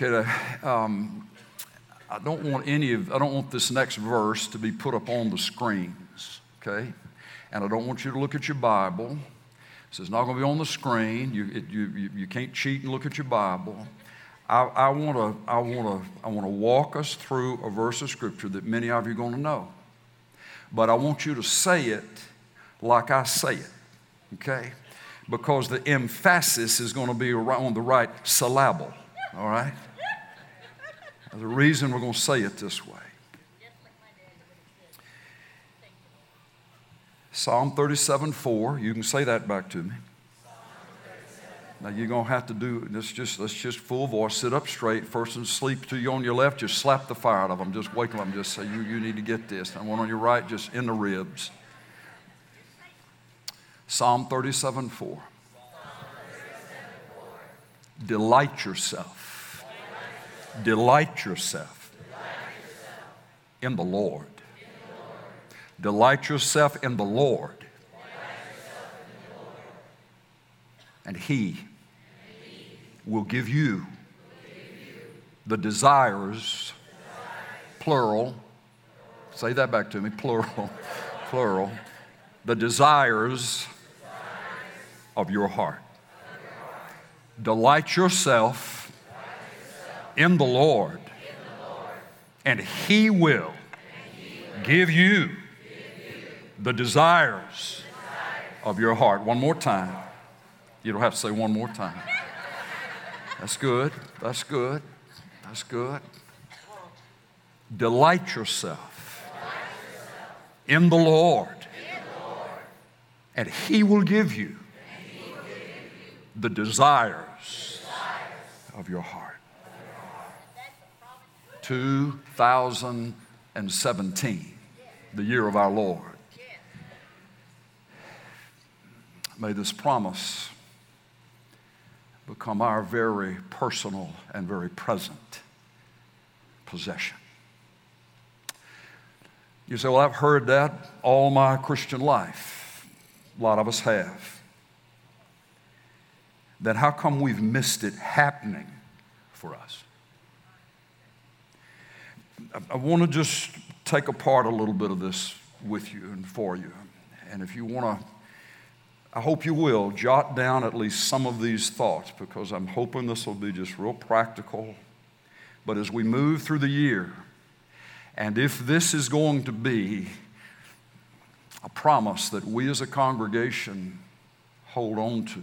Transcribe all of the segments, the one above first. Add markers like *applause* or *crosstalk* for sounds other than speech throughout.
Okay, um, I don't want any of, I don't want this next verse to be put up on the screens, okay? And I don't want you to look at your Bible. So it's not going to be on the screen. You, it, you, you, you, can't cheat and look at your Bible. I, I want to I wanna, I wanna walk us through a verse of Scripture that many of you are going to know. But I want you to say it like I say it, okay? Because the emphasis is going to be on the right syllable, all right? There's a reason we're going to say it this way. Psalm 37 4. You can say that back to me. Now you're gonna have to do this. Just let's just full voice, sit up straight. First and sleep to you on your left, just slap the fire out of them. Just wake them. Just say you you need to get this. And one on your right, just in the ribs. Psalm 37 4. Delight yourself. Delight yourself in the Lord. Delight yourself in the Lord. And He will give you the desires, plural. Say that back to me, plural, *laughs* plural. The desires of your heart. Delight yourself in the Lord, and He will give you the desires of your heart. One more time. You don't have to say one more time. That's good. That's good. That's good. Delight yourself in the Lord, and He will give you the desires of your heart. 2017, the year of our Lord. May this promise become our very personal and very present possession. You say, Well, I've heard that all my Christian life. A lot of us have. Then how come we've missed it happening for us? I, want to just take apart a little bit of this with you and for you. And if you want to I hope you will jot down at least some of these thoughts because I'm hoping this will be just real practical. But as we move through the year, and if this is going to be a promise that we as a congregation hold on to,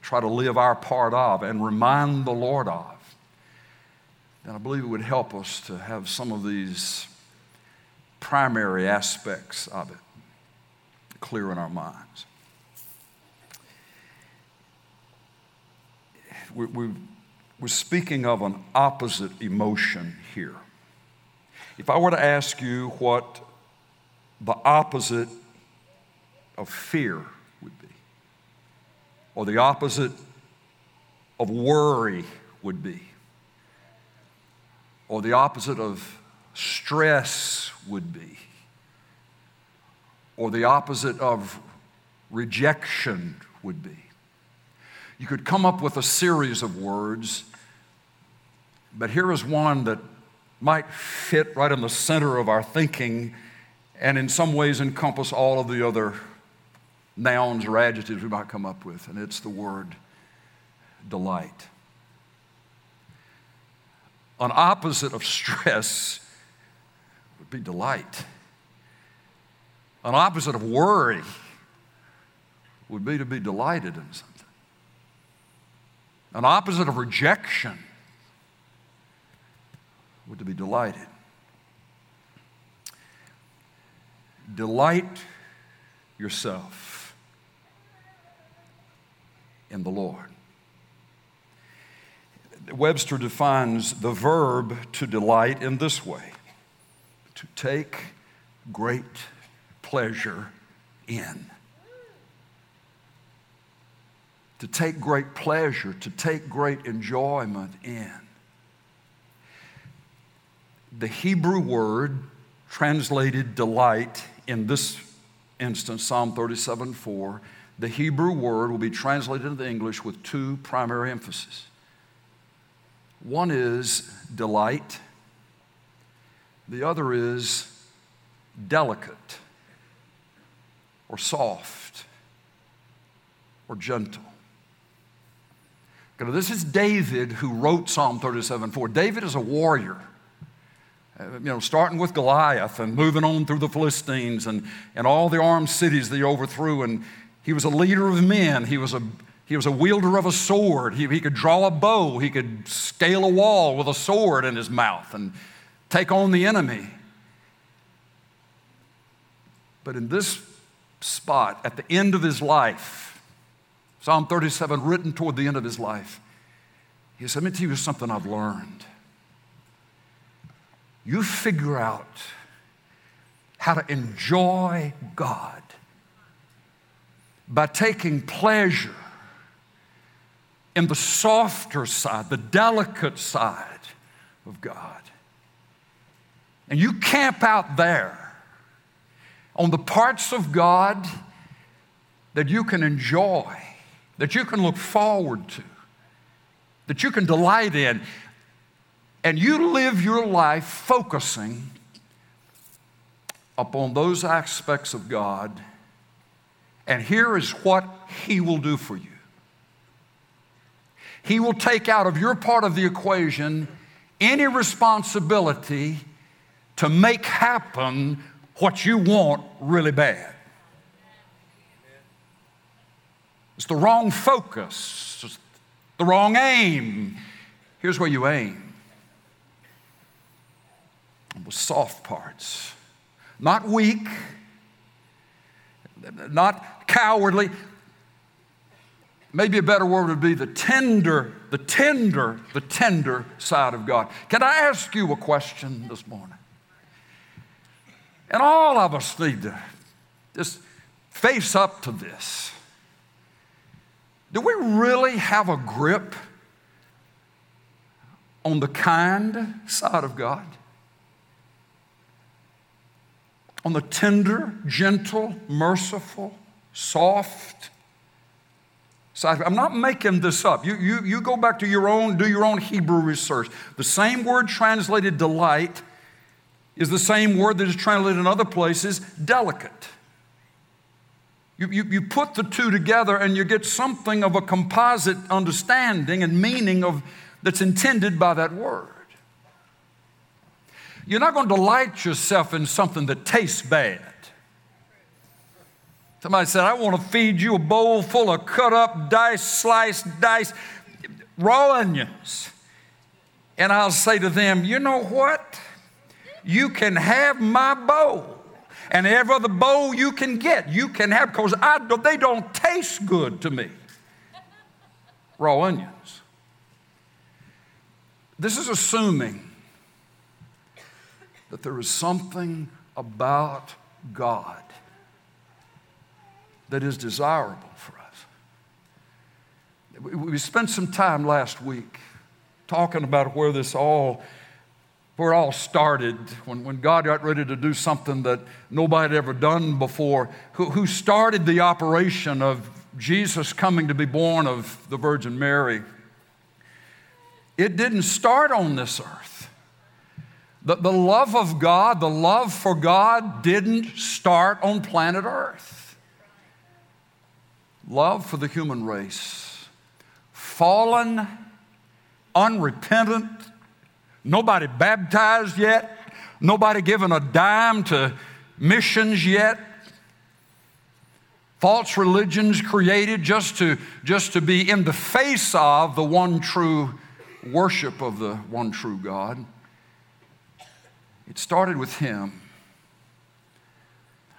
try to live our part of, and remind the Lord of, then I believe it would help us to have some of these primary aspects of it clear in our minds. We, we, we're speaking of an opposite emotion here. If I were to ask you what the opposite of fear would be, or the opposite of worry would be, or the opposite of stress would be, or the opposite of rejection would be. You could come up with a series of words, but here is one that might fit right in the center of our thinking and in some ways encompass all of the other nouns or adjectives we might come up with, and it's the word delight. An opposite of stress would be delight. An opposite of worry would be to be delighted in something. An opposite of rejection would to be delighted. Delight yourself in the Lord. Webster defines the verb to delight in this way to take great pleasure in. To take great pleasure, to take great enjoyment in. The Hebrew word translated delight in this instance, Psalm 37 4, the Hebrew word will be translated into English with two primary emphases. One is delight, the other is delicate or soft or gentle. This is David who wrote Psalm 37 4. David is a warrior. Uh, you know, starting with Goliath and moving on through the Philistines and, and all the armed cities that he overthrew. And he was a leader of men. He was a, he was a wielder of a sword. He, he could draw a bow. He could scale a wall with a sword in his mouth and take on the enemy. But in this spot, at the end of his life, Psalm 37, written toward the end of his life, he said, Let me tell you something I've learned. You figure out how to enjoy God by taking pleasure in the softer side, the delicate side of God. And you camp out there on the parts of God that you can enjoy, that you can look forward to, that you can delight in. And you live your life focusing upon those aspects of God. And here is what He will do for you He will take out of your part of the equation any responsibility to make happen what you want really bad. It's the wrong focus, it's the wrong aim. Here's where you aim with soft parts, not weak, not cowardly. Maybe a better word would be the tender, the tender, the tender side of God. Can I ask you a question this morning? And all of us need to just face up to this. Do we really have a grip on the kind side of God? On the tender, gentle, merciful, soft side. I'm not making this up. You, you, you go back to your own, do your own Hebrew research. The same word translated delight is the same word that is translated in other places, delicate. You, you, you put the two together and you get something of a composite understanding and meaning of, that's intended by that word. You're not going to delight yourself in something that tastes bad. Somebody said, I want to feed you a bowl full of cut up, diced, sliced, diced raw onions. And I'll say to them, you know what? you can have my bowl and every other bowl you can get, you can have because they don't taste good to me. Raw onions. This is assuming that there is something about God that is desirable for us. We spent some time last week talking about where this all where it all started when, when God got ready to do something that nobody had ever done before, who, who started the operation of Jesus coming to be born of the Virgin Mary. It didn't start on this earth. The, the love of God, the love for God didn't start on planet Earth. Love for the human race. Fallen, unrepentant, Nobody baptized yet. Nobody given a dime to missions yet. False religions created just to, just to be in the face of the one true worship of the one true God. It started with Him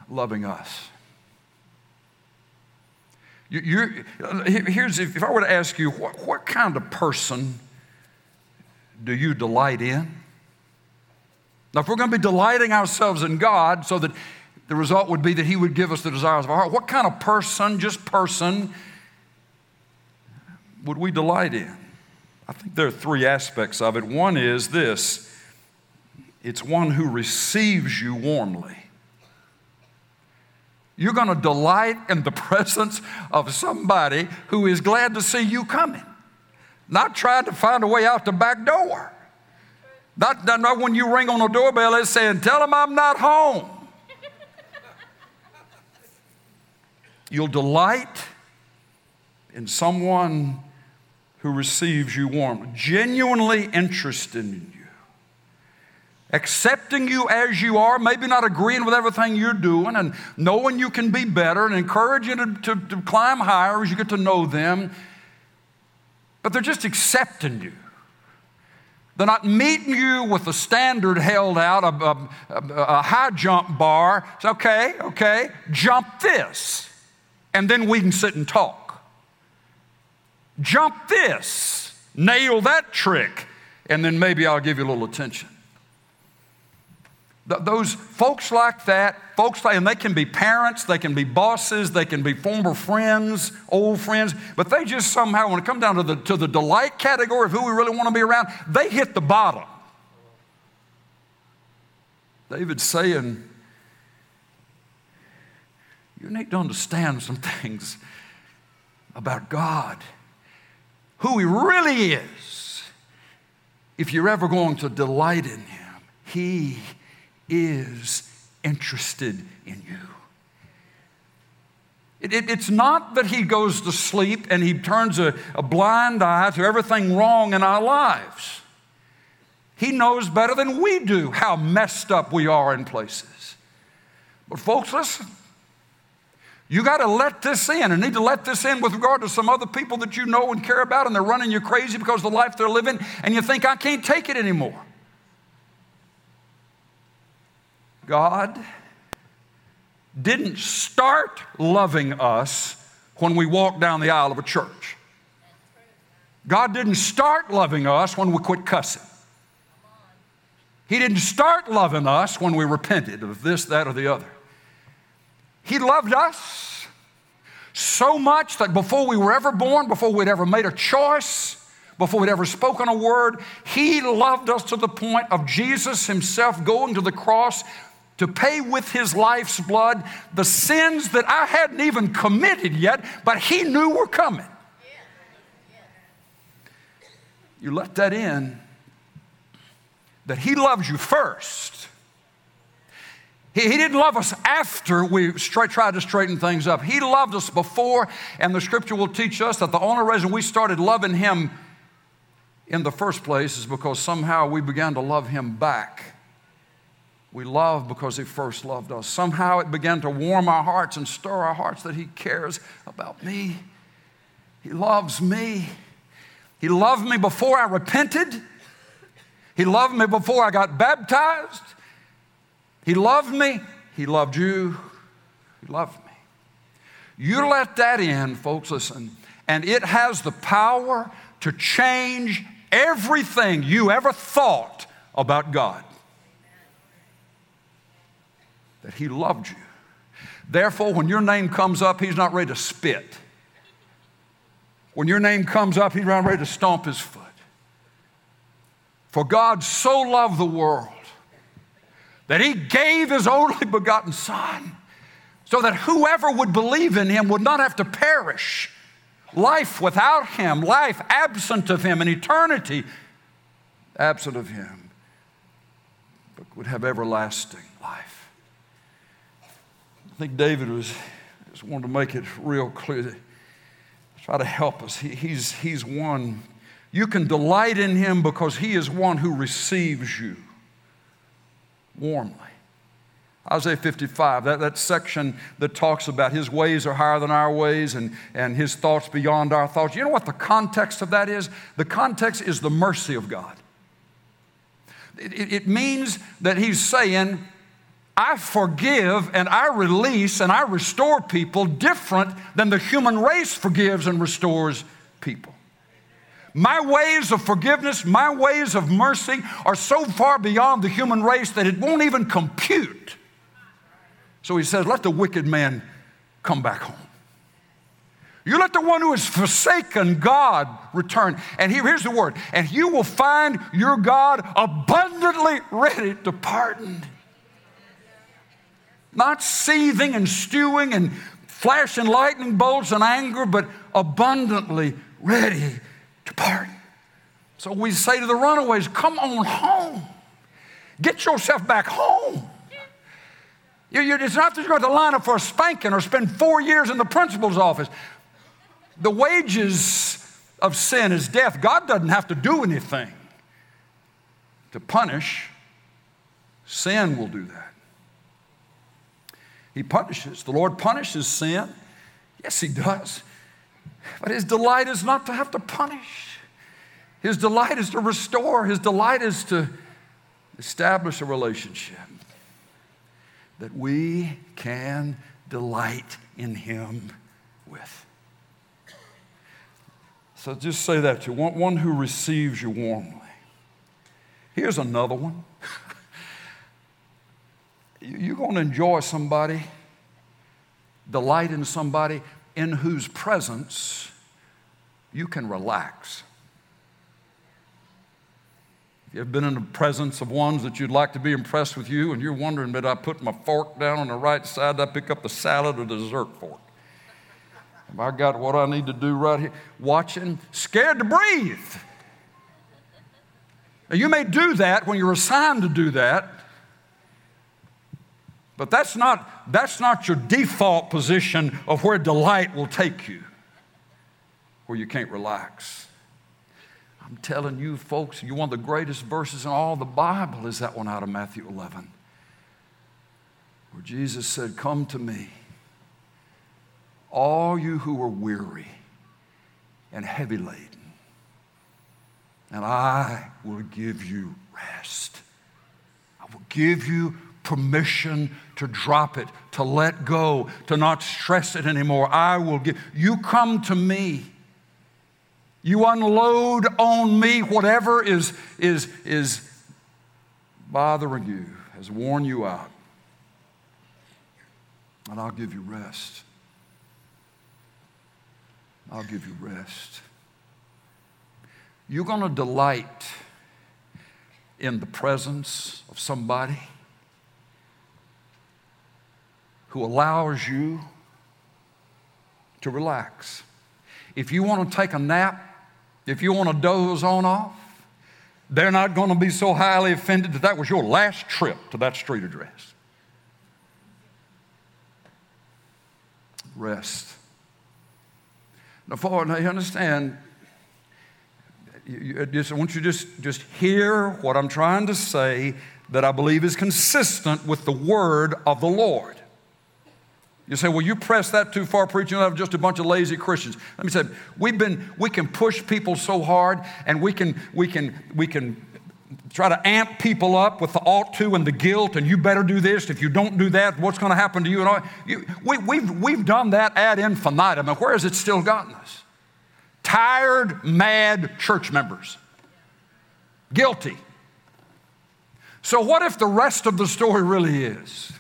loving us. You, here's if I were to ask you, what, what kind of person do you delight in? Now, if we're going to be delighting ourselves in God so that the result would be that He would give us the desires of our heart, what kind of person, just person, would we delight in? I think there are three aspects of it. One is this it's one who receives you warmly. You're going to delight in the *laughs* presence of somebody who is glad to see you coming. not trying to find a way out the back door. Not, not when you ring on the doorbell, it's saying, Tell them I'm not home. *laughs* You'll delight in someone who receives you warmly, genuinely interested in you, accepting you as you are, maybe not agreeing with everything you're doing, and knowing you can be better and encouraging you to, to, to climb higher as you get to know them. But they're just accepting you. They're not meeting you with a standard held out, a, a, a, high jump bar. It's okay, okay, jump this, and then we can sit and talk. Jump this, nail that trick, and then maybe I'll give you a little attention. Those folks like that, folks like, and they can be parents, they can be bosses, they can be former friends, old friends, but they just somehow, when it comes down to the, to the delight category of who we really want to be around, they hit the bottom. David's saying, you need to understand some things about God, who He really is. If you're ever going to delight in Him, He is interested in you. It, it, it's not that he goes to sleep and he turns a, a blind eye to everything wrong in our lives. He knows better than we do how messed up we are in places. But, folks, listen. You got to let this in and need to let this in with regard to some other people that you know and care about, and they're running you crazy because of the life they're living, and you think, I can't take it anymore. God didn't start loving us when we walked down the aisle of a church. God didn't start loving us when we quit cussing. He didn't start loving us when we repented of this, that, or the other. He loved us so much that before we were ever born, before we'd ever made a choice, before we'd ever spoken a word, He loved us to the point of Jesus Himself going to the cross to pay with his life's blood the sins that I hadn't even committed yet, but he knew were coming. You let that in, that he loves you first. He, he didn't love us after we tried to straighten things up. He loved us before, and the scripture will teach us that the only reason we started loving him in the first place is because somehow we began to love him back. We love because He first loved us. Somehow it began to warm our hearts and stir our hearts that He cares about me. He loves me. He loved me before I repented. He loved me before I got baptized. He loved me. He loved you. He loved me. You let that in, folks, listen, and it has the power to change everything you ever thought about God that He loved you. Therefore, when your name comes up, He's not ready to spit. When your name comes up, He's not ready to stomp His foot. For God so loved the world that He gave His only begotten Son so that whoever would believe in Him would not have to perish. Life without Him, life absent of Him, and eternity absent of Him, but would have everlasting think David was just wanted to make it real clear. That try to help us. He, he's, he's one. You can delight in him because he is one who receives you warmly. Isaiah 55, that, that section that talks about his ways are higher than our ways and, and his thoughts beyond our thoughts. You know what the context of that is? The context is the mercy of God. It, it means that he's saying, I forgive and I release and I restore people different than the human race forgives and restores people. My ways of forgiveness, my ways of mercy are so far beyond the human race that it won't even compute. So he says, Let the wicked man come back home. You let the one who has forsaken God return. And here, here's the word and you will find your God abundantly ready to pardon not seething and stewing and flashing lightning bolts and anger, but abundantly ready to pardon. So we say to the runaways, Come on home. Get yourself back home. You, you, it's not that you're going to line up for a spanking or spend four years in the principal's office. The wages of sin is death. God doesn't have to do anything to punish. Sin will do that. He punishes. The Lord punishes sin. Yes, He does. But His delight is not to have to punish. His delight is to restore. His delight is to establish a relationship that we can delight in Him with. So just say that to one, one who receives you warmly. Here's another one. *laughs* You're going to enjoy somebody, delight in somebody in whose presence you can relax. If you've been in the presence of ones that you'd like to be impressed with you, and you're wondering, did I put my fork down on the right side? Did I pick up the salad or the dessert fork? Have I got what I need to do right here? Watching, scared to breathe. Now, you may do that when you're assigned to do that, but that's not, that's not your default position of where delight will take you, where you can't relax. I'm telling you, folks, you one of the greatest verses in all the Bible is that one out of Matthew 11, where Jesus said, Come to me, all you who are weary and heavy laden, and I will give you rest. I will give you permission to drop it, to let go, to not stress it anymore. I will give you come to me. You unload on me whatever is, is, is bothering you, has worn you out, and I'll give you rest. I'll give you rest. You're going to delight in the presence of somebody who allows you to relax. If you want to take a nap, if you want to doze on off, they're not going to be so highly offended that that was your last trip to that street address. Rest. Now, for now you understand, you, just, I want you to just, just hear what I'm trying to say that I believe is consistent with the word of the Lord. You say, well, you press that too far, preaching. You'll have just a bunch of lazy Christians. Let me say, we've been, we can push people so hard, and we can, we can, we can try to amp people up with the ought to and the guilt, and you better do this. If you don't do that, what's going to happen to you? And all. You, we, we've, we've done that ad infinitum, and where has it still gotten us? Tired, mad church members. Guilty. So, what if the rest of the story really is?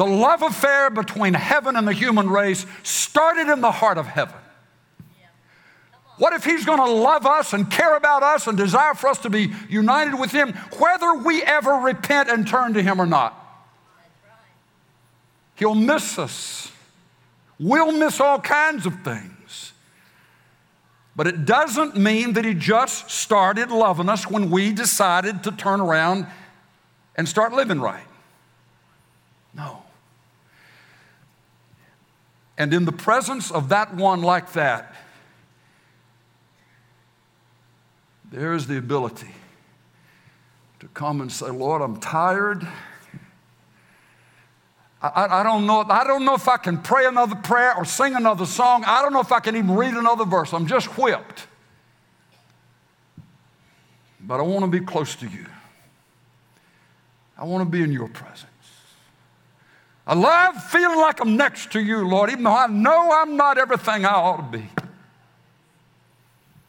The love affair between heaven and the human race started in the heart of heaven. What if He's going to love us and care about us and desire for us to be united with Him, whether we ever repent and turn to Him or not? He'll miss us. We'll miss all kinds of things. But it doesn't mean that He just started loving us when we decided to turn around and start living right. No. And in the presence of that one like that, there is the ability to come and say, Lord, I'm tired. I, I, don't know, I don't know if I can pray another prayer or sing another song. I don't know if I can even read another verse. I'm just whipped. But I want to be close to you. I want to be in your presence. I love feeling like I'm next to you, Lord, even though I know I'm not everything I ought to be.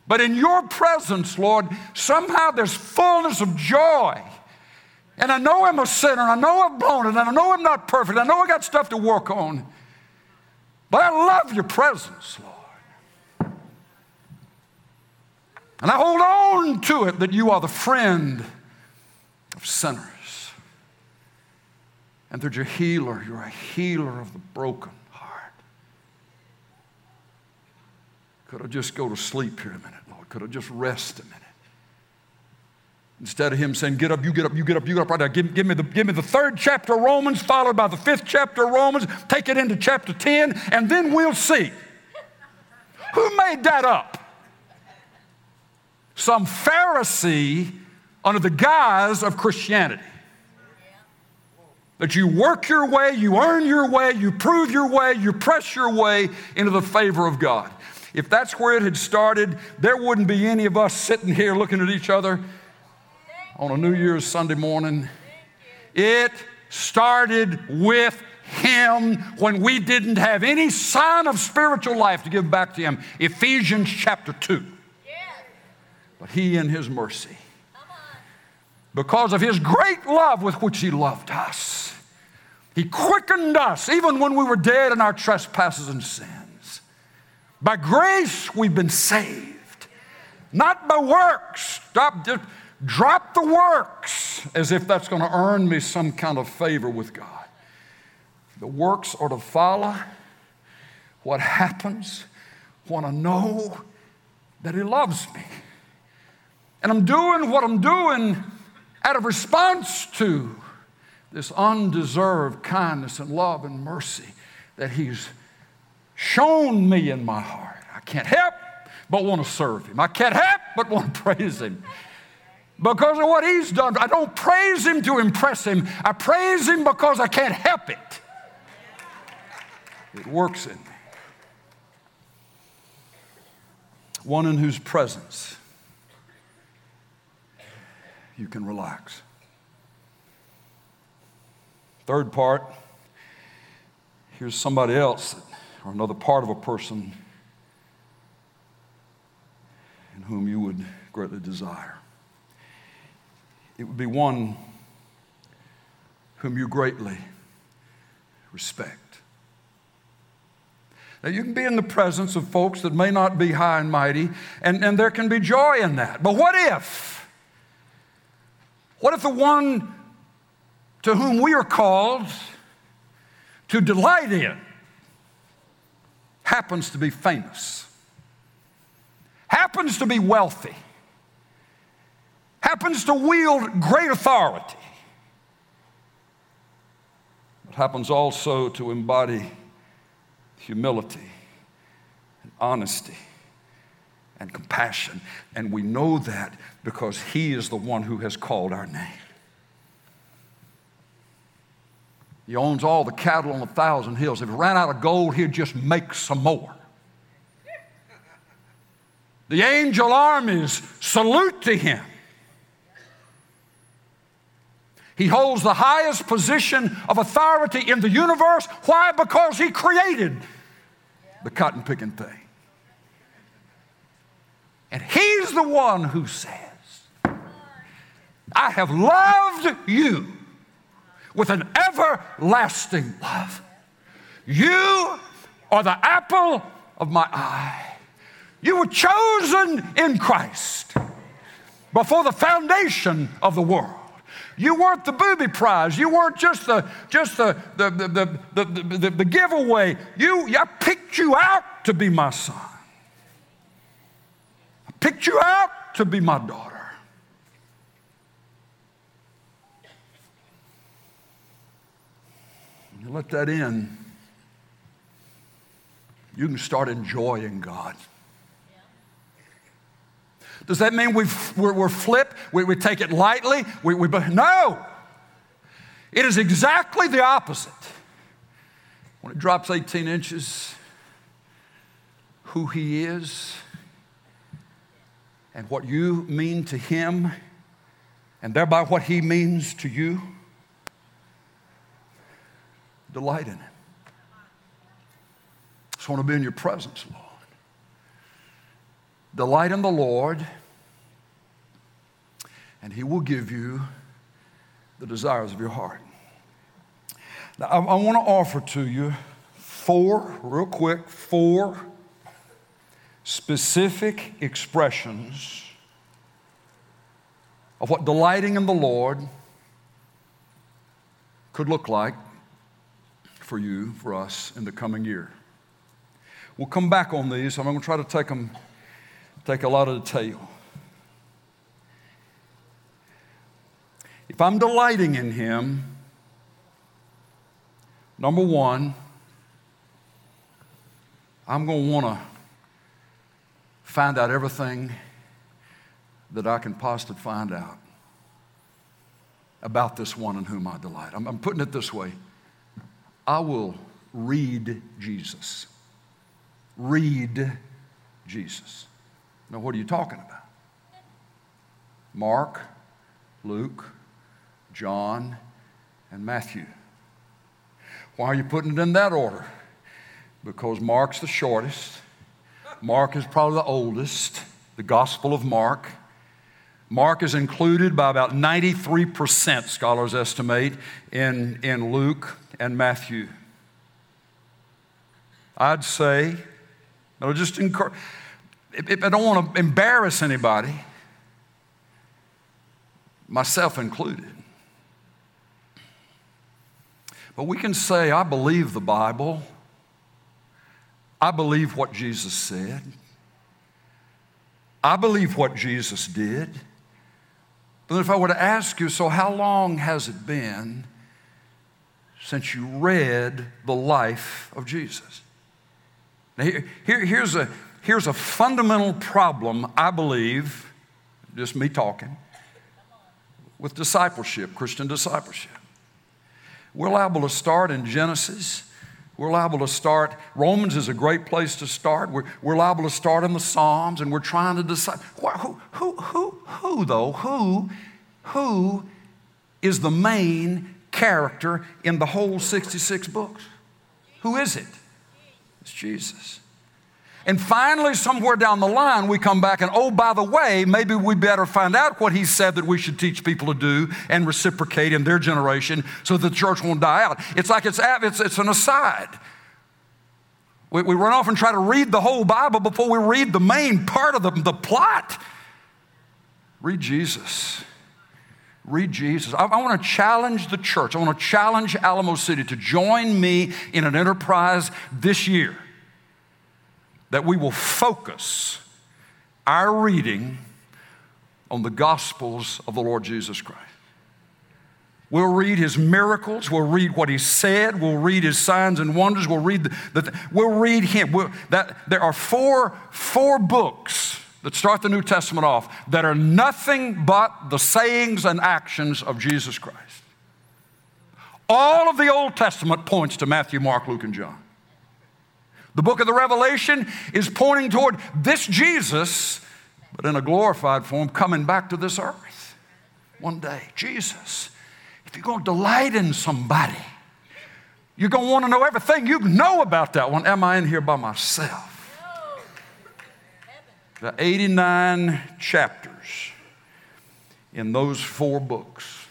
But in your presence, Lord, somehow there's fullness of joy. And I know I'm a sinner, and I know I've blown it, and I know I'm not perfect, I know I got stuff to work on. But I love your presence, Lord. And I hold on to it that you are the friend of sinners and that you're a healer. You're a healer of the broken heart. Could I just go to sleep here a minute, Lord? Could I just rest a minute? Instead of him saying, Get up, you get up, you get up, you get up right now. Give, give, me the, give me the third chapter of Romans, followed by the fifth chapter of Romans, take it into chapter 10, and then we'll see. Who made that up? Some Pharisee under the guise of Christianity. That you work your way, you earn your way, you prove your way, you press your way into the favor of God. If that's where it had started, there wouldn't be any of us sitting here looking at each other on a New Year's Sunday morning. It started with Him when we didn't have any sign of spiritual life to give back to Him. Ephesians chapter 2. But He, in His mercy, because of His great love with which He loved us, He quickened us even when we were dead in our trespasses and sins. By grace, we've been saved, not by works. Stop, just drop the works as if that's going to earn me some kind of favor with God. The works are to follow what happens when I know that He loves me. And I'm doing what I'm doing out of response to this undeserved kindness and love and mercy that He's shown me in my heart. I can't help but want to serve him. I can't help but want to *laughs* praise him. Because of what he's done, I don't praise him to impress him. I praise him because I can't help it. It works in me. One in whose presence you can relax. Third part, here's somebody else or another part of a person in whom you would greatly desire. It would be one whom you greatly respect. Now, you can be in the presence of folks that may not be high and mighty, and, and there can be joy in that. But what if? What if the one to whom we are called to delight in happens to be famous, happens to be wealthy, happens to wield great authority, but happens also to embody humility and honesty and compassion. And we know that because He is the one who has called our name. He owns all the cattle on a thousand hills. If he ran out of gold, he'd just make some more. The angel armies salute to him. He holds the highest position of authority in the universe. Why? Because he created the cotton picking thing. And he's the one who says, I have loved you with an everlasting love. You are the apple of my eye. You were chosen in Christ before the foundation of the world. You weren't the booby prize. You weren't just the, just the, the, the, the, the, the, the giveaway. You, I picked you out to be my son. Picked you out to be my daughter. You let that in, you can start enjoying God. Does that mean we we're, we're flip? We, we take it lightly? We, we, no. It is exactly the opposite. When it drops 18 inches, who He is and what you mean to Him, and thereby what He means to you. Delight in Him. Just want to be in your presence, Lord. Delight in the Lord, and He will give you the desires of your heart. Now, I, I want to offer to you four, real quick, four specific expressions of what delighting in the Lord could look like for you, for us in the coming year. We'll come back on these. I'm going to try to take them, take a lot of detail. If I'm delighting in Him, number one, I'm going to want to find out everything that I can possibly find out about this one in whom I delight. I'm, I'm putting it this way I will read Jesus. Read Jesus. Now, what are you talking about? Mark, Luke, John, and Matthew. Why are you putting it in that order? Because Mark's the shortest. Mark is probably the oldest, the Gospel of Mark. Mark is included by about 93%, scholars estimate, in, in Luke and Matthew. I'd say, I'll just encourage, I don't want to embarrass anybody, myself included. But we can say, I believe the Bible. I believe what Jesus said. I believe what Jesus did. But if I were to ask you, so how long has it been since you read the life of Jesus? Now, here, here, here's, a, here's a fundamental problem, I believe, just me talking, with discipleship, Christian discipleship. We're liable to start in Genesis. We're liable to start, Romans is a great place to start. We're, we're liable to start in the Psalms and we're trying to decide who, who, who, who, though, who, who is the main character in the whole 66 books? Who is it? It's Jesus. And finally, somewhere down the line, we come back and, oh, by the way, maybe we better find out what he said that we should teach people to do and reciprocate in their generation so the church won't die out. It's like it's, it's, it's an aside. We, we run off and try to read the whole Bible before we read the main part of the, the plot. Read Jesus. Read Jesus. I, I want to challenge the church. I want to challenge Alamo City to join me in an enterprise this year that we will focus our reading on the Gospels of the Lord Jesus Christ. We'll read his miracles. We'll read what he said. We'll read his signs and wonders. We'll read the, the we'll read him. We'll, that, there are four, four books that start the New Testament off that are nothing but the sayings and actions of Jesus Christ. All of the Old Testament points to Matthew, Mark, Luke, and John. The book of the Revelation is pointing toward this Jesus, but in a glorified form, coming back to this earth one day. Jesus. If you're going to delight in somebody, you're going to want to know everything you know about that one. Am I in here by myself? The 89 chapters in those four books.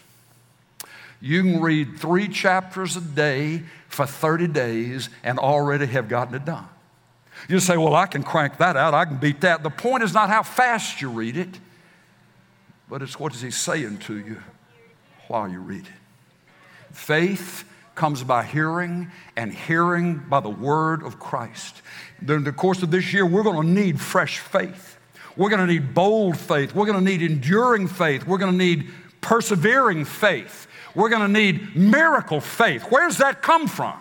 You can read three chapters a day for 30 days and already have gotten it done. You say, Well, I can crank that out, I can beat that. The point is not how fast you read it, but it's what is he saying to you while you read it. Faith comes by hearing, and hearing by the word of Christ. During the course of this year, we're going to need fresh faith. We're going to need bold faith. We're going to need enduring faith. We're going to need persevering faith. We're going to need miracle faith. Where's that come from?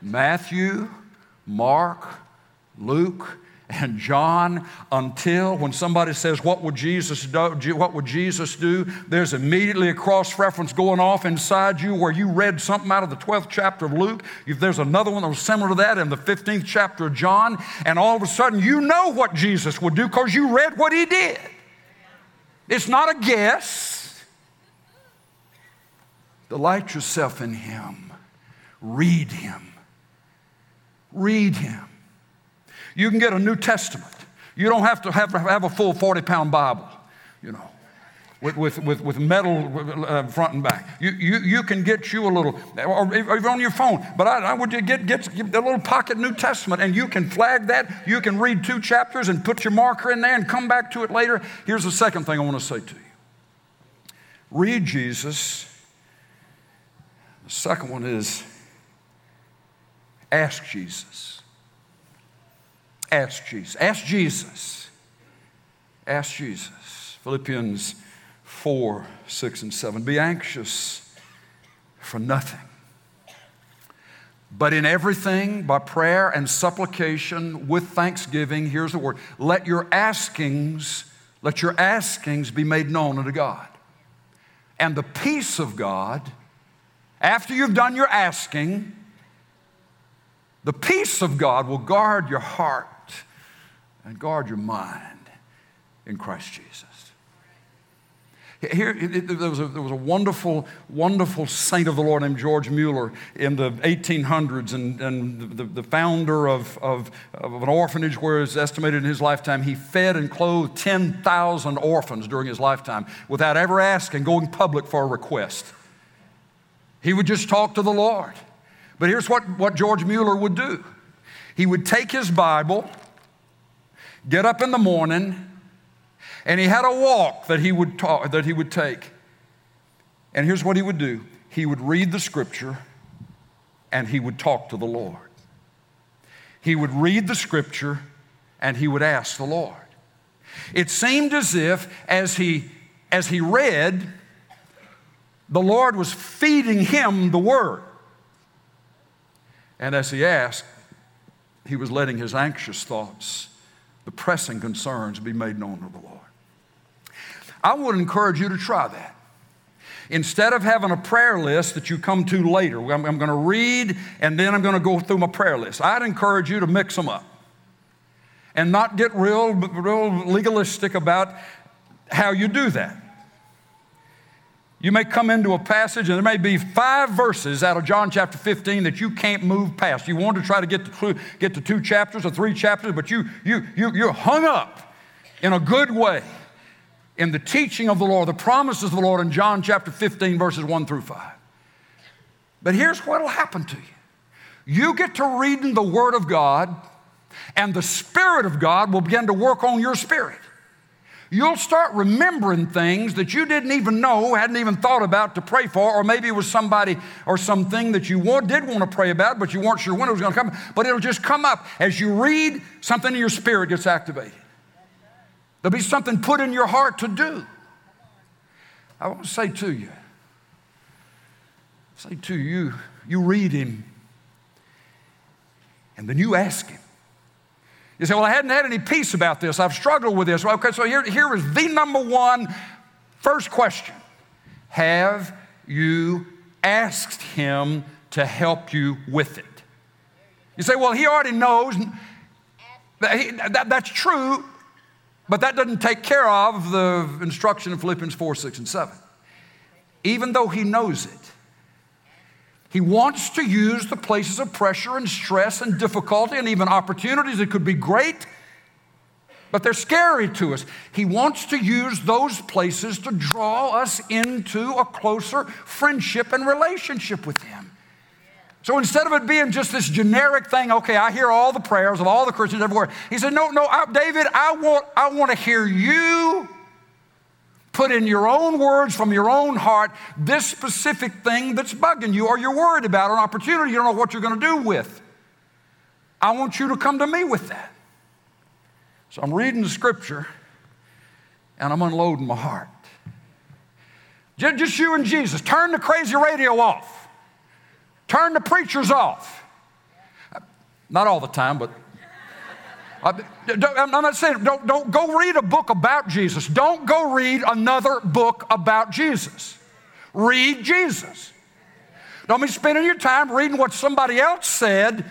Matthew, Mark, Luke, and John until when somebody says, What would Jesus do? What would Jesus do? There's immediately a cross reference going off inside you where you read something out of the 12th chapter of Luke. If there's another one that was similar to that in the 15th chapter of John, and all of a sudden you know what Jesus would do because you read what he did. It's not a guess. Delight yourself in Him. Read Him. Read Him. You can get a New Testament. You don't have to have, have a full 40 pound Bible, you know, with, with, with, with metal uh, front and back. You, you, you can get you a little, or even on your phone, but I, I would get, get, get a little pocket New Testament and you can flag that. You can read two chapters and put your marker in there and come back to it later. Here's the second thing I want to say to you read Jesus the second one is ask Jesus. Ask Jesus. Ask Jesus. Ask Jesus. Philippians 4, 6, and 7. Be anxious for nothing. But in everything, by prayer and supplication with thanksgiving, here's the word let your askings, let your askings be made known unto God. And the peace of God, after you've done your asking, the peace of God will guard your heart and guard your mind in Christ Jesus. Here, there, was a, there was a wonderful, wonderful saint of the Lord named George Mueller in the 1800s, and, and the, the founder of, of, of an orphanage where it's estimated in his lifetime he fed and clothed 10,000 orphans during his lifetime without ever asking, going public for a request. He would just talk to the Lord. But here's what, what George Mueller would do he would take his Bible, get up in the morning, and he had a walk that he would talk, that he would take. And here's what he would do. He would read the scripture and he would talk to the Lord. He would read the scripture and he would ask the Lord. It seemed as if as he as he read the Lord was feeding him the word. And as he asked, he was letting his anxious thoughts, the pressing concerns be made known to the Lord. I would encourage you to try that. Instead of having a prayer list that you come to later, I'm, I'm going to read and then I'm going to go through my prayer list. I'd encourage you to mix them up and not get real, real legalistic about how you do that. You may come into a passage and there may be five verses out of John chapter 15 that you can't move past. You want to try to get to, get to two chapters or three chapters, but you, you, you, you're hung up in a good way in the teaching of the Lord, the promises of the Lord in John chapter 15, verses 1 through 5. But here's what will happen to you you get to reading the Word of God, and the Spirit of God will begin to work on your spirit. You'll start remembering things that you didn't even know, hadn't even thought about to pray for, or maybe it was somebody or something that you want, did want to pray about, but you weren't sure when it was going to come. But it'll just come up as you read, something in your spirit gets activated. There'll be something put in your heart to do. I want to say to you, say to you, you read him and then you ask him. You say, Well, I hadn't had any peace about this. I've struggled with this. Well, okay, so here, here is the number one first question Have you asked him to help you with it? You say, Well, he already knows. That, that, that's true, but that doesn't take care of the instruction in Philippians 4, 6, and 7. Even though he knows it, he wants to use the places of pressure and stress and difficulty and even opportunities that could be great, but they're scary to us. He wants to use those places to draw us into a closer friendship and relationship with Him. So instead of it being just this generic thing, okay, I hear all the prayers of all the Christians everywhere, he said, no, no, I, David, I want, I want to hear you put in your own words from your own heart this specific thing that's bugging you or you're worried about, or an opportunity you don't know what you're going to do with. I want you to come to me with that. So I'm reading the scripture and I'm unloading my heart. Just you and Jesus. Turn the crazy radio off. Turn the preachers off. Not all the time, but I'm not saying don't, don't go read a book about Jesus. Don't go read another book about Jesus. Read Jesus. Don't be spending your time reading what somebody else said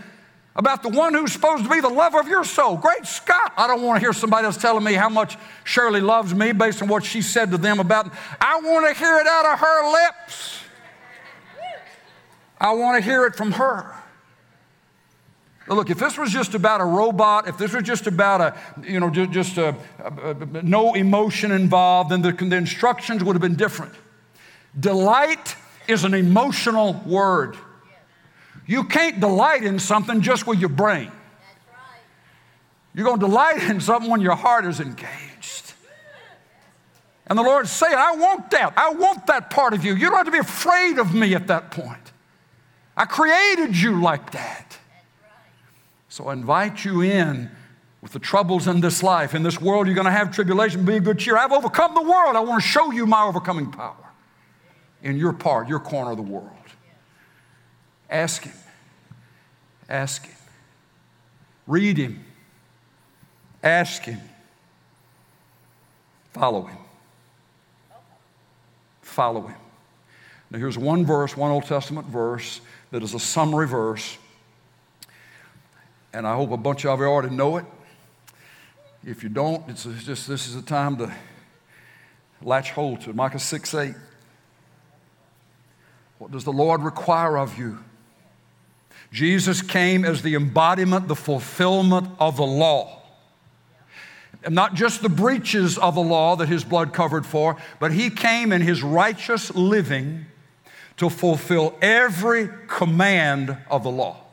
about the one who's supposed to be the lover of your soul. Great Scott. I don't want to hear somebody else telling me how much Shirley loves me based on what she said to them about. I want to hear it out of her lips. I want to hear it from her. Look, if this was just about a robot, if this was just about a, you know, just a, a, a no emotion involved, then the, the instructions would have been different. Delight is an emotional word. You can't delight in something just with your brain. You're going to delight in something when your heart is engaged. And the Lord's saying, I want that. I want that part of you. You don't have to be afraid of me at that point. I created you like that. So I invite you in with the troubles in this life. In this world, you're going to have tribulation. Be good cheer. I've overcome the world. I want to show you my overcoming power in your part, your corner of the world. Ask Him. Ask Him. Read Him. Ask Him. Follow Him. Follow Him. Now, here's one verse, one Old Testament verse that is a summary verse. And I hope a bunch of you already know it. If you don't, it's just this is a time to latch hold to it. Micah 6 8. What does the Lord require of you? Jesus came as the embodiment, the fulfillment of the law. And not just the breaches of the law that his blood covered for, but he came in his righteous living to fulfill every command of the law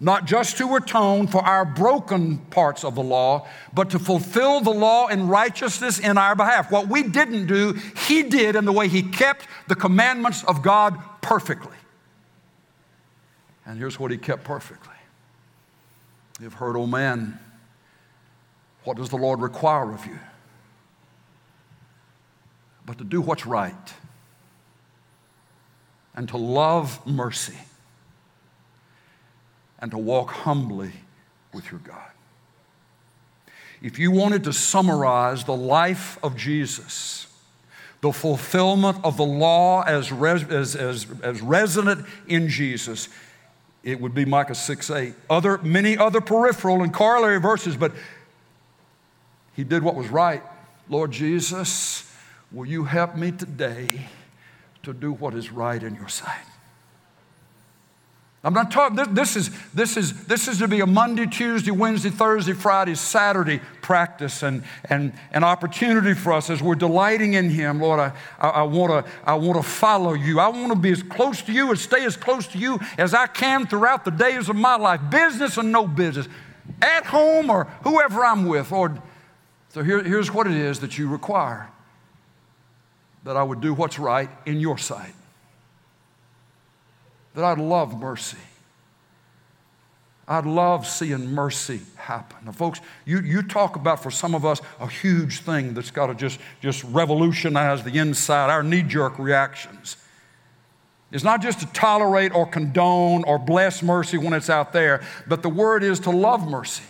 not just to atone for our broken parts of the law, but to fulfill the law in righteousness in our behalf. What we didn't do, He did in the way He kept the commandments of God perfectly. And here's what He kept perfectly. You've heard, oh man, what does the Lord require of you? But to do what's right and to love mercy and to walk humbly with your God. If you wanted to summarize the life of Jesus, the fulfillment of the law as, res, as, as, as resident in Jesus, it would be Micah 6 8. Other, many other peripheral and corollary verses, but he did what was right. Lord Jesus, will you help me today to do what is right in your sight? I'm not talking, this, is, this, is, this is to be a Monday, Tuesday, Wednesday, Thursday, Friday, Saturday practice and, and an opportunity for us as we're delighting in Him. Lord, I, I, I want to I wanna follow you. I want to be as close to you and stay as close to you as I can throughout the days of my life, business and no business, at home or whoever I'm with. Lord, so here, here's what it is that you require that I would do what's right in your sight that I'd love mercy. I'd love seeing mercy happen. Now, folks, you, you talk about for some of us a huge thing that's got to just, just revolutionize the inside, our knee jerk reactions. It's not just to tolerate or condone or bless mercy when it's out there, but the word is to love mercy,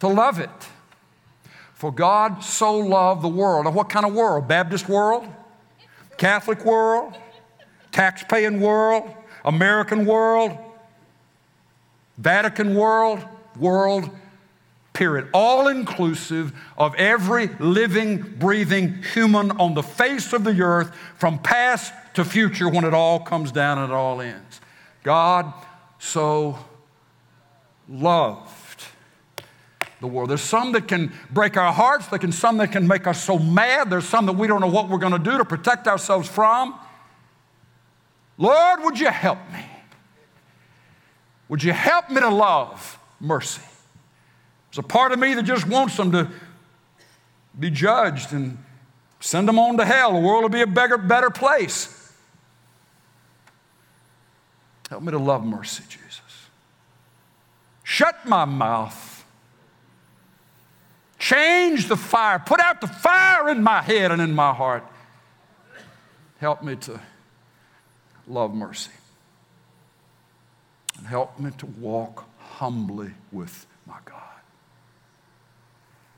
to love it. For God so loved the world. Now, what kind of world? Baptist world? Catholic world? Tax-paying world? American world, Vatican world, world, period. All inclusive of every living, breathing human on the face of the earth from past to future when it all comes down and it all ends. God so loved the world. There's some that can break our hearts, there can some that can make us so mad, there's some that we don't know what we're going to do to protect ourselves from. Lord, would you help me? Would you help me to love mercy? There's a part of me that just wants them to be judged and send them on to hell. The world will be a better, better place. Help me to love mercy, Jesus. Shut my mouth. Change the fire. Put out the fire in my head and in my heart. Help me to love mercy. And help me to walk humbly with my God.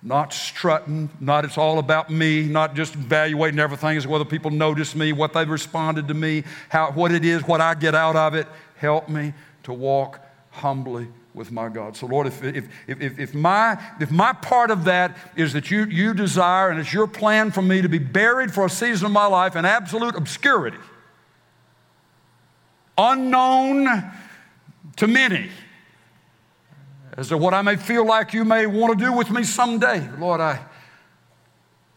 Not strutting, not it's all about me, not just evaluating everything as whether people notice me, what they've responded to me, how, what it is, what I get out of it. Help me to walk humbly with my God. So, Lord, if, if, if, if, my, if my part of that is that you, you desire and it's your plan for me to be buried for a season of my life in absolute obscurity, unknown to many as to what I may feel like you may want to do with me someday. Lord, I,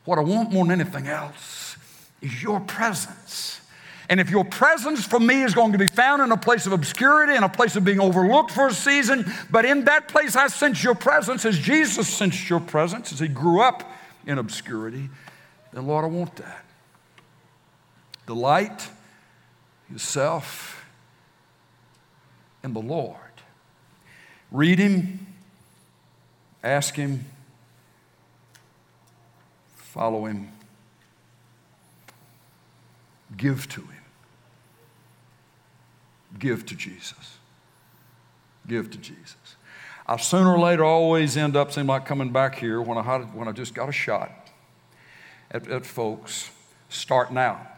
what I want more than anything else is your presence. And if your presence for me is going to be found in a place of obscurity, in a place of being overlooked for a season, but in that place I sense your presence as Jesus sensed your presence as he grew up in obscurity, then Lord, I want that. Delight yourself in the Lord. Read Him, Ask Him, follow Him, give to Him. Give to Jesus. Give to Jesus. I sooner or later always end up seem like coming back here when I, had, when I just got a shot at, at folks starting out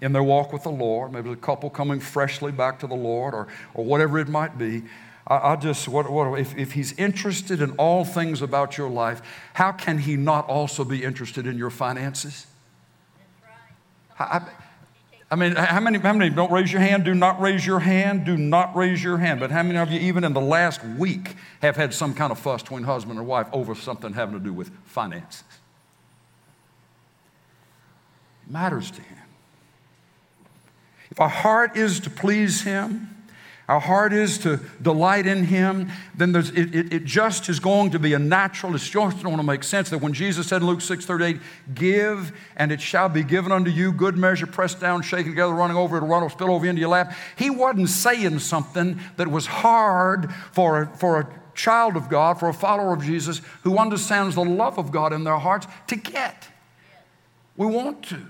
in their walk with the Lord, maybe a couple coming freshly back to the Lord or, or whatever it might be. I, I just, what, what, if, if He's interested in all things about your life, how can He not also be interested in your finances? I, I mean, how many, how many don't raise your hand? Do not raise your hand. Do not raise your hand. But how many of you, even in the last week, have had some kind of fuss between husband and wife over something having to do with finances? It matters to Him. If our heart is to please Him, our heart is to delight in Him, then it, it, it, just is going to be a natural, it's just going to make sense that when Jesus said in Luke 6 38, give and it shall be given unto you, good measure, pressed down, shaken together, running over, it'll run, will spill over into your lap. He wasn't saying something that was hard for a, for a child of God, for a follower of Jesus who understands the love of God in their hearts to get. We want to.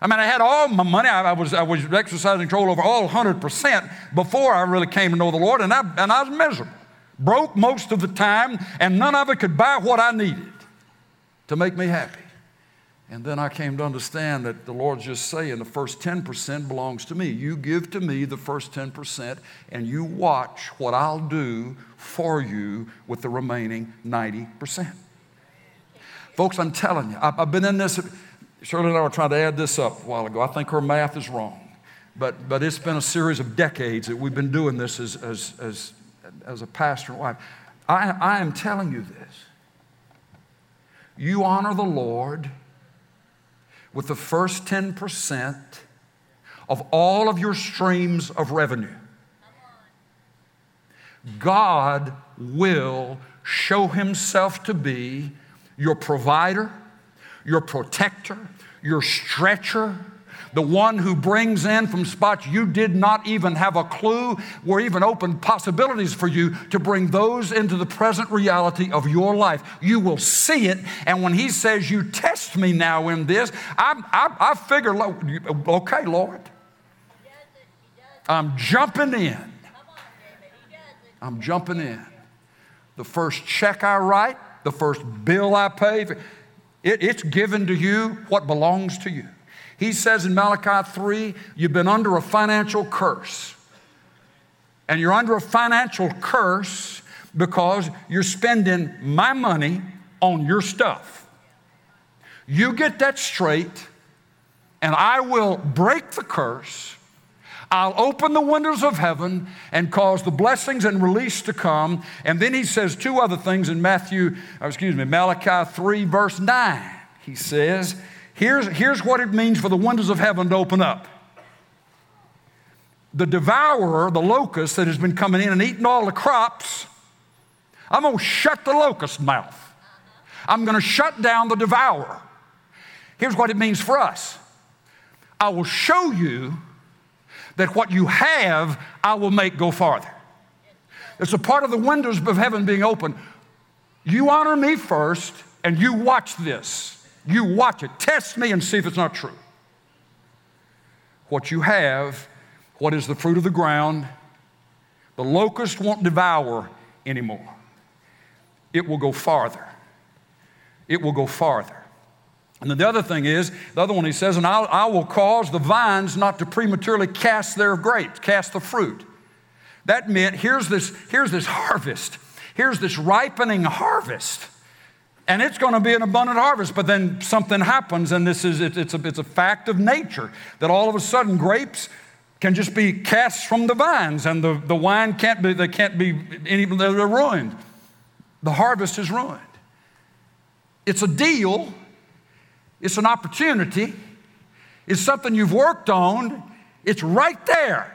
I mean, I had all my money. I, was, I was exercising control over all 100% before I really came to know the Lord, and I, and I was miserable. Broke most of the time, and none of it could buy what I needed to make me happy. And then I came to understand that the Lord's just saying the first 10% belongs to me. You give to me the first 10%, and you watch what I'll do for you with the remaining 90%. Folks, I'm telling you, I've been in this. Shirley and I were trying to add this up a while ago. I think her math is wrong. But, but it's been a series of decades that we've been doing this as, as, as, as a pastor and wife. I, I am telling you this. You honor the Lord with the first 10% of all of your streams of revenue. God will show himself to be your provider your protector, your stretcher, the one who brings in from spots you did not even have a clue were even open possibilities for you to bring those into the present reality of your life. You will see it. And when he says, You test me now in this, I, I, I figure, okay, Lord, I'm jumping in. I'm jumping in. The first check I write, the first bill I pay, it, it's given to you what belongs to you. He says in Malachi 3, you've been under a financial curse. And you're under a financial curse because you're spending my money on your stuff. You get that straight, and I will break the curse I'll open the windows of heaven and cause the blessings and release to come. And then he says two other things in Matthew, excuse me, Malachi 3, verse 9. He says, here's, here's what it means for the windows of heaven to open up. The devourer, the locust that has been coming in and eating all the crops, I'm going to shut the locust mouth. I'm going to shut down the devourer. Here's what it means for us I will show you that what you have, I will make go farther. It's a part of the windows of heaven being open. You honor me first, and you watch this. You watch it. Test me and see if it's not true. What you have, what is the fruit of the ground, the locust won't devour anymore. It will go farther. It will go farther. And then the other thing is, the other one he says, and I'll, I will cause the vines not to prematurely cast their grapes, cast the fruit. That meant here's this, here's this *laughs* harvest, here's this ripening harvest. And it's going to be an abundant harvest, but then something happens, and this is it's, a, it's a fact of nature that all of a sudden grapes can just be cast from the vines, and the, the wine can't be, they can't be any, they're ruined. The harvest is ruined. It's a deal it's an opportunity. It's something you've worked on. It's right there.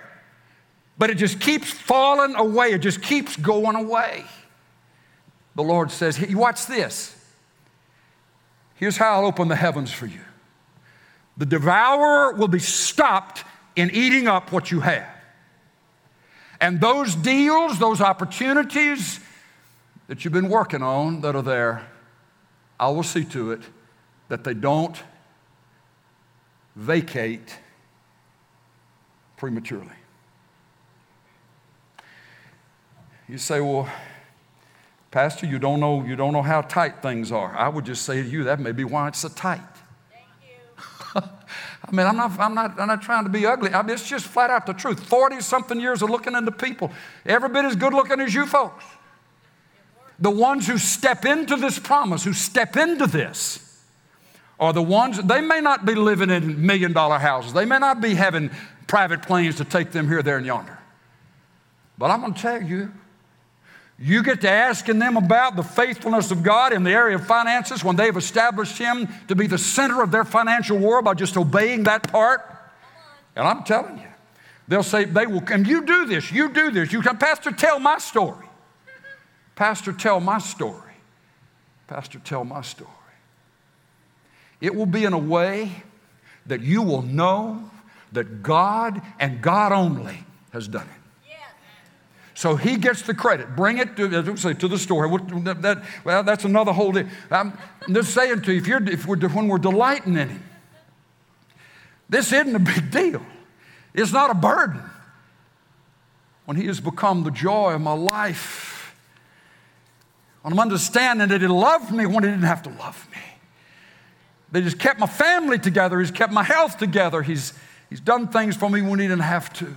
But it just keeps falling away. It just keeps going away. The Lord says, hey, Watch this. Here's how I'll open the heavens for you the devourer will be stopped in eating up what you have. And those deals, those opportunities, that you've been working on that are there, I will see to it that they don't vacate prematurely. You say, well, Pastor, you don't know, you don't know how tight things are. I would just say to you, that may be why it's so tight. *laughs* I mean, I'm not, I'm, not, I'm not trying to be ugly. I mean, it's just flat out the truth. 40 something years of looking into people, every bit as good looking as you folks. The ones who step into this promise, who step into this, are the ones, they may not be living in million dollar houses. They may not be having private planes to take them here, there, and yonder. But I'm going to tell you, you get to asking them about the faithfulness of God in the area of finances when they've established Him to be the center of their financial world by just obeying that part. And I'm telling you, they'll say, they will, and you do this, you do this. You come, Pastor, tell my story. Pastor, tell my story. Pastor, tell my story. It will be in a way that you will know that God and God only has done it. So he gets the credit. Bring it to, say, to the store. That, well, that's another whole day. I'm just saying to you, if, you're, if we're, when we're delighting in him, this isn't a big deal. It's not a burden. When he has become the joy of my life, when I'm understanding that he loved me when he didn't have to love me. That he's kept my family together, he's kept my health together, he's, he's done things for me when he didn't have to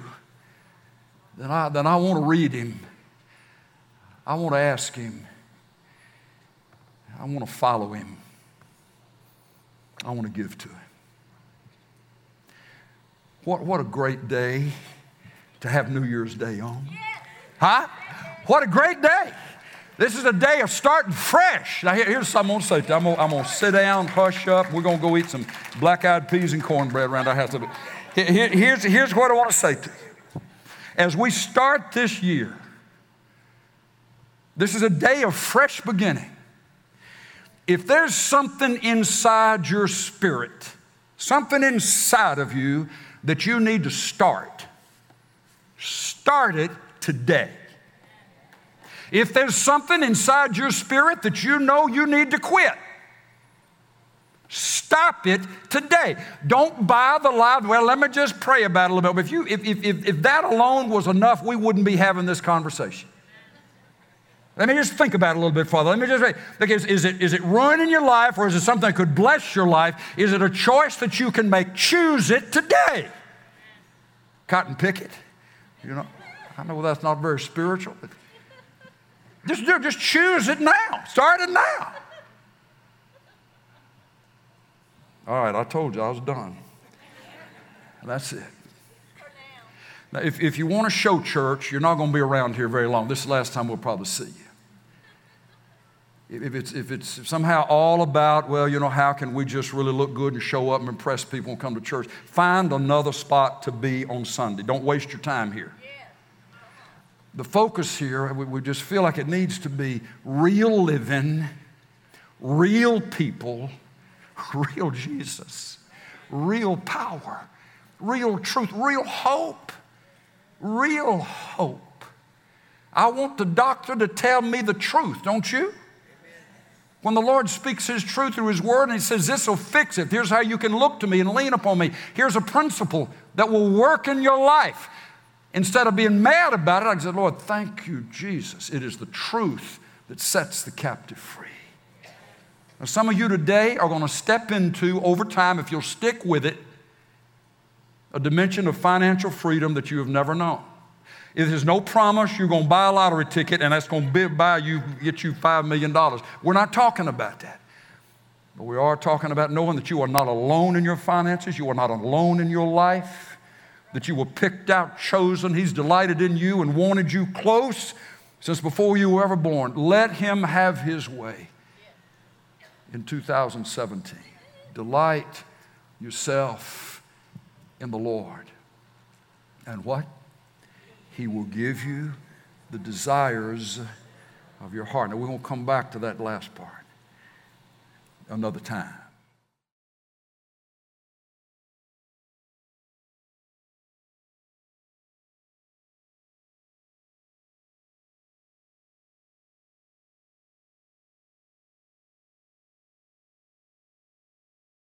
then I, then I want to read him. I want to ask him. I want to follow him. I want to give to him. What, what a great day to have New Year's Day on. Huh? What a great day. This is a day of starting fresh. Now, here's something I'm going to say. I'm going, I'm to sit down, hush up. We're going to go eat some black eyed peas and cornbread around our house. Here, here's, here's what I want to say to you as we start this year, this is a day of fresh beginning. If there's something inside your spirit, something inside of you that you need to start, start it today. If there's something inside your spirit that you know you need to quit, Stop it today. Don't buy the lie. Well, let me just pray about it a little bit. If, you, if, if, if that alone was enough, we wouldn't be having this conversation. Let me just think about it a little bit further. Let me just say, because is it, is it ruining your life or is it something that could bless your life? Is it a choice that you can make? Choose it today. Cotton picket. You know, I know that's not very spiritual, but just, just choose it now. Start it now. All right, I told you I was done. That's it. Now, if, if you want to show church, you're not going to be around here very long. This is the last time we'll probably see you. If it's, if it's somehow all about, well, you know, how can we just really look good and show up and impress people and come to church, find another spot to be on Sunday. Don't waste your time here. The focus here, we, we just feel like it needs to be real living, real people *laughs* real Jesus, real power, real truth, real hope, real hope. I want the doctor to tell me the truth, don't you? When the Lord speaks His truth through His Word and He says, This will fix it. Here's how you can look to me and lean upon me. Here's a principle that will work in your life. Instead of being mad about it, I said, Lord, thank you, Jesus. It is the truth that sets the captive free. Now, some of you today are going to step into, over time, if you'll stick with it, a dimension of financial freedom that you have never known. It is no promise you're going to buy a lottery ticket and that's going to buy you, get you $5 million. We're not talking about that. But we are talking about knowing that you are not alone in your finances, you are not alone in your life, that you were picked out, chosen. He's delighted in you and wanted you close since before you were ever born. Let Him have His way in 2017. Delight yourself in the Lord. And what? He will give you the desires of your heart. Now, we won't come back to that last part another time.